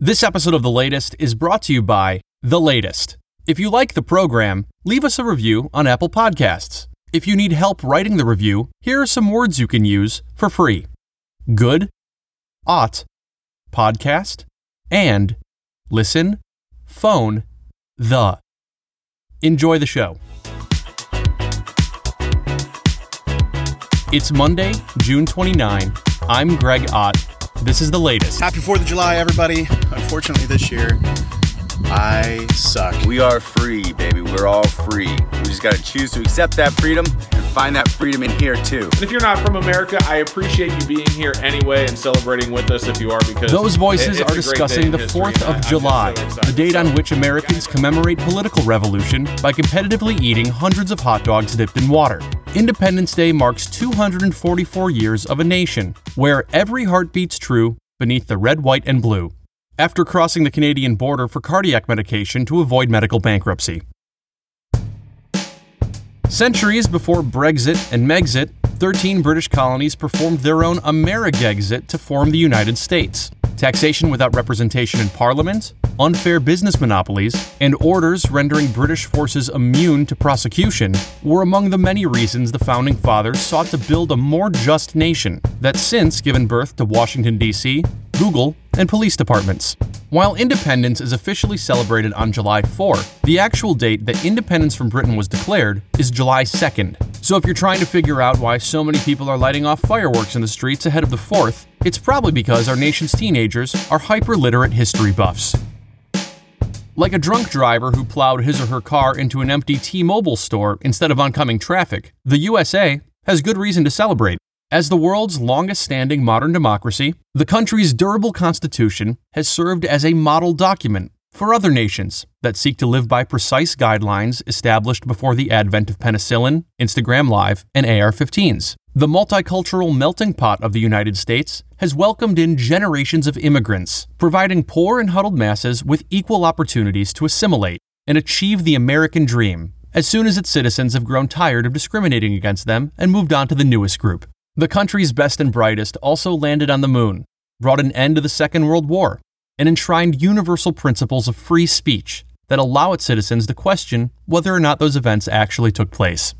This episode of The Latest is brought to you by The Latest. If you like the program, leave us a review on Apple Podcasts. If you need help writing the review, here are some words you can use for free good, ought, podcast, and listen, phone, the. Enjoy the show. It's Monday, June 29. I'm Greg Ott. This is the latest. Happy 4th of July, everybody. Unfortunately, this year, I suck. We are free, baby. We're all free. We just got to choose to accept that freedom and find that freedom in here, too. And if you're not from America, I appreciate you being here anyway and celebrating with us if you are, because Those voices it- are discussing the 4th of I'm July, so the date on which Americans commemorate political revolution by competitively eating hundreds of hot dogs dipped in water. Independence Day marks 244 years of a nation where every heart beats true beneath the red, white, and blue. After crossing the Canadian border for cardiac medication to avoid medical bankruptcy. Centuries before Brexit and Megxit, 13 British colonies performed their own Amerigexit to form the United States. Taxation without representation in Parliament, unfair business monopolies, and orders rendering British forces immune to prosecution were among the many reasons the Founding Fathers sought to build a more just nation that's since given birth to Washington, D.C., Google, and police departments. While independence is officially celebrated on July 4, the actual date that independence from Britain was declared is July 2nd. So if you're trying to figure out why so many people are lighting off fireworks in the streets ahead of the 4th, it's probably because our nation's teenagers are hyper literate history buffs. Like a drunk driver who plowed his or her car into an empty T Mobile store instead of oncoming traffic, the USA has good reason to celebrate. As the world's longest standing modern democracy, the country's durable constitution has served as a model document for other nations that seek to live by precise guidelines established before the advent of penicillin, Instagram Live, and AR 15s. The multicultural melting pot of the United States has welcomed in generations of immigrants, providing poor and huddled masses with equal opportunities to assimilate and achieve the American dream as soon as its citizens have grown tired of discriminating against them and moved on to the newest group. The country's best and brightest also landed on the moon, brought an end to the Second World War, and enshrined universal principles of free speech that allow its citizens to question whether or not those events actually took place.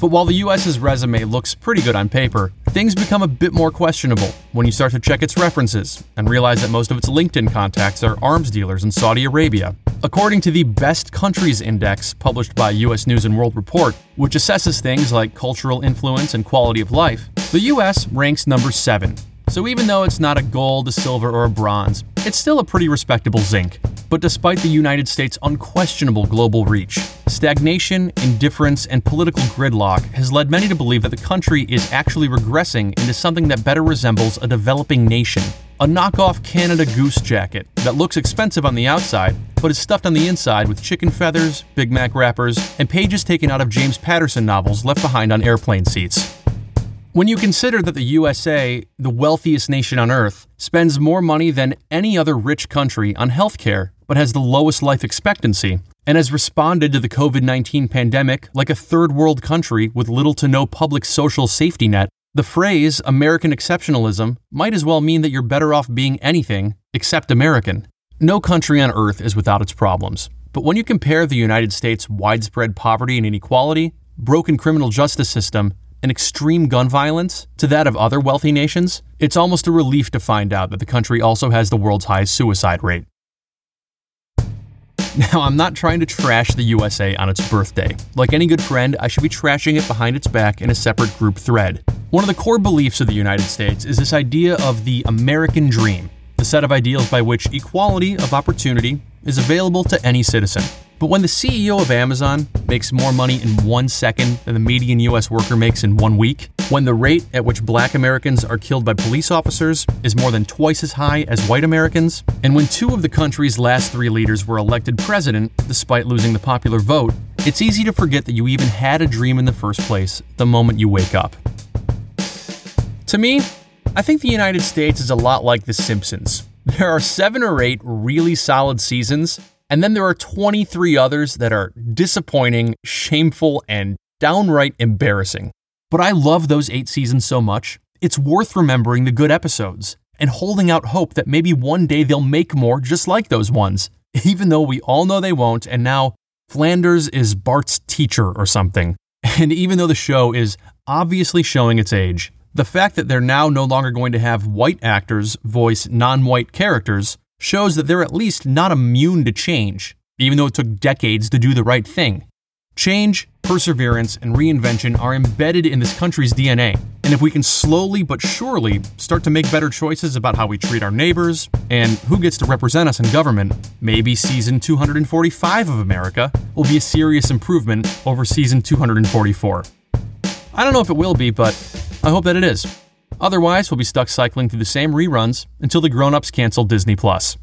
But while the US's resume looks pretty good on paper, things become a bit more questionable when you start to check its references and realize that most of its LinkedIn contacts are arms dealers in Saudi Arabia. According to the Best Countries Index published by US News and World Report, which assesses things like cultural influence and quality of life, the US ranks number 7. So even though it's not a gold, a silver, or a bronze, it's still a pretty respectable zinc. But despite the United States' unquestionable global reach, stagnation, indifference, and political gridlock has led many to believe that the country is actually regressing into something that better resembles a developing nation. A knockoff Canada Goose jacket that looks expensive on the outside, but is stuffed on the inside with chicken feathers, Big Mac wrappers, and pages taken out of James Patterson novels left behind on airplane seats. When you consider that the USA, the wealthiest nation on earth, spends more money than any other rich country on healthcare, but has the lowest life expectancy, and has responded to the COVID 19 pandemic like a third world country with little to no public social safety net, the phrase American exceptionalism might as well mean that you're better off being anything except American. No country on earth is without its problems. But when you compare the United States' widespread poverty and inequality, broken criminal justice system, and extreme gun violence to that of other wealthy nations, it's almost a relief to find out that the country also has the world's highest suicide rate. Now, I'm not trying to trash the USA on its birthday. Like any good friend, I should be trashing it behind its back in a separate group thread. One of the core beliefs of the United States is this idea of the American dream, the set of ideals by which equality of opportunity is available to any citizen. But when the CEO of Amazon makes more money in one second than the median US worker makes in one week, when the rate at which black Americans are killed by police officers is more than twice as high as white Americans, and when two of the country's last three leaders were elected president despite losing the popular vote, it's easy to forget that you even had a dream in the first place the moment you wake up. To me, I think the United States is a lot like The Simpsons. There are seven or eight really solid seasons, and then there are 23 others that are disappointing, shameful, and downright embarrassing. But I love those eight seasons so much, it's worth remembering the good episodes and holding out hope that maybe one day they'll make more just like those ones, even though we all know they won't, and now Flanders is Bart's teacher or something. And even though the show is obviously showing its age, the fact that they're now no longer going to have white actors voice non white characters shows that they're at least not immune to change, even though it took decades to do the right thing. Change, perseverance, and reinvention are embedded in this country's DNA. And if we can slowly but surely start to make better choices about how we treat our neighbors and who gets to represent us in government, maybe season 245 of America will be a serious improvement over season 244. I don't know if it will be, but I hope that it is. Otherwise, we'll be stuck cycling through the same reruns until the grown-ups cancel Disney Plus.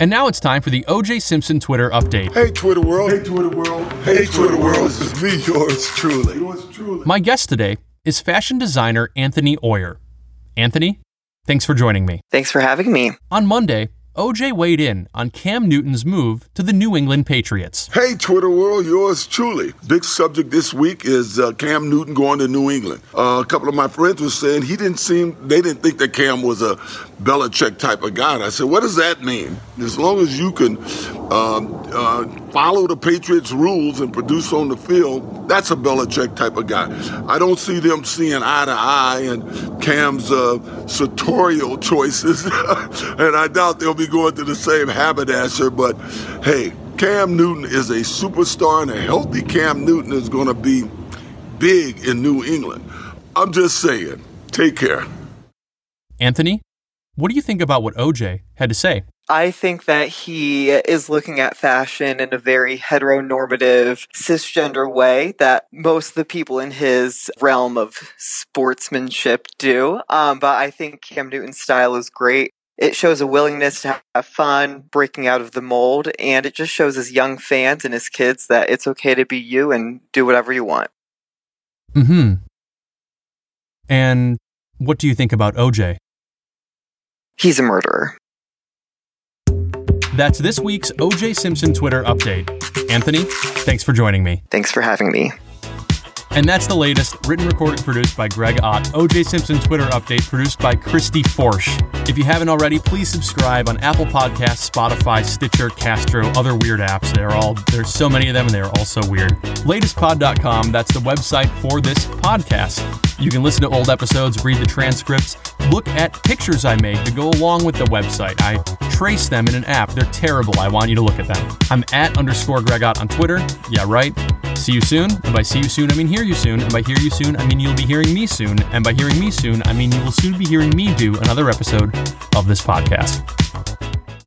And now it's time for the OJ Simpson Twitter update. Hey, Twitter world. Hey, Twitter world. Hey, Twitter world. This is me, yours truly. Yours truly. My guest today is fashion designer Anthony Oyer. Anthony, thanks for joining me. Thanks for having me. On Monday, OJ weighed in on Cam Newton's move to the New England Patriots. Hey, Twitter world, yours truly. Big subject this week is uh, Cam Newton going to New England. Uh, a couple of my friends were saying he didn't seem, they didn't think that Cam was a Belichick type of guy. And I said, what does that mean? As long as you can um, uh, follow the Patriots' rules and produce on the field, that's a Belichick type of guy. I don't see them seeing eye to eye and Cam's uh, sartorial choices, and I doubt they'll be going to the same haberdasher. But hey, Cam Newton is a superstar, and a healthy Cam Newton is going to be big in New England. I'm just saying. Take care. Anthony, what do you think about what OJ had to say? I think that he is looking at fashion in a very heteronormative, cisgender way that most of the people in his realm of sportsmanship do. Um, but I think Cam Newton's style is great. It shows a willingness to have fun, breaking out of the mold, and it just shows his young fans and his kids that it's okay to be you and do whatever you want. Mm hmm. And what do you think about OJ? He's a murderer. That's this week's OJ Simpson Twitter update. Anthony, thanks for joining me. Thanks for having me. And that's the latest, written, recorded, produced by Greg Ott. OJ Simpson Twitter update produced by Christy Forsch. If you haven't already, please subscribe on Apple Podcasts, Spotify, Stitcher, Castro, other weird apps. They're all there's so many of them and they're all so weird. Latestpod.com, that's the website for this podcast. You can listen to old episodes, read the transcripts, look at pictures I made to go along with the website. I trace them in an app. They're terrible. I want you to look at them. I'm at underscore Gregott on Twitter. Yeah, right. See you soon. And by see you soon, I mean hear you soon. And by hear you soon, I mean you'll be hearing me soon. And by hearing me soon, I mean you will soon be hearing me do another episode of this podcast.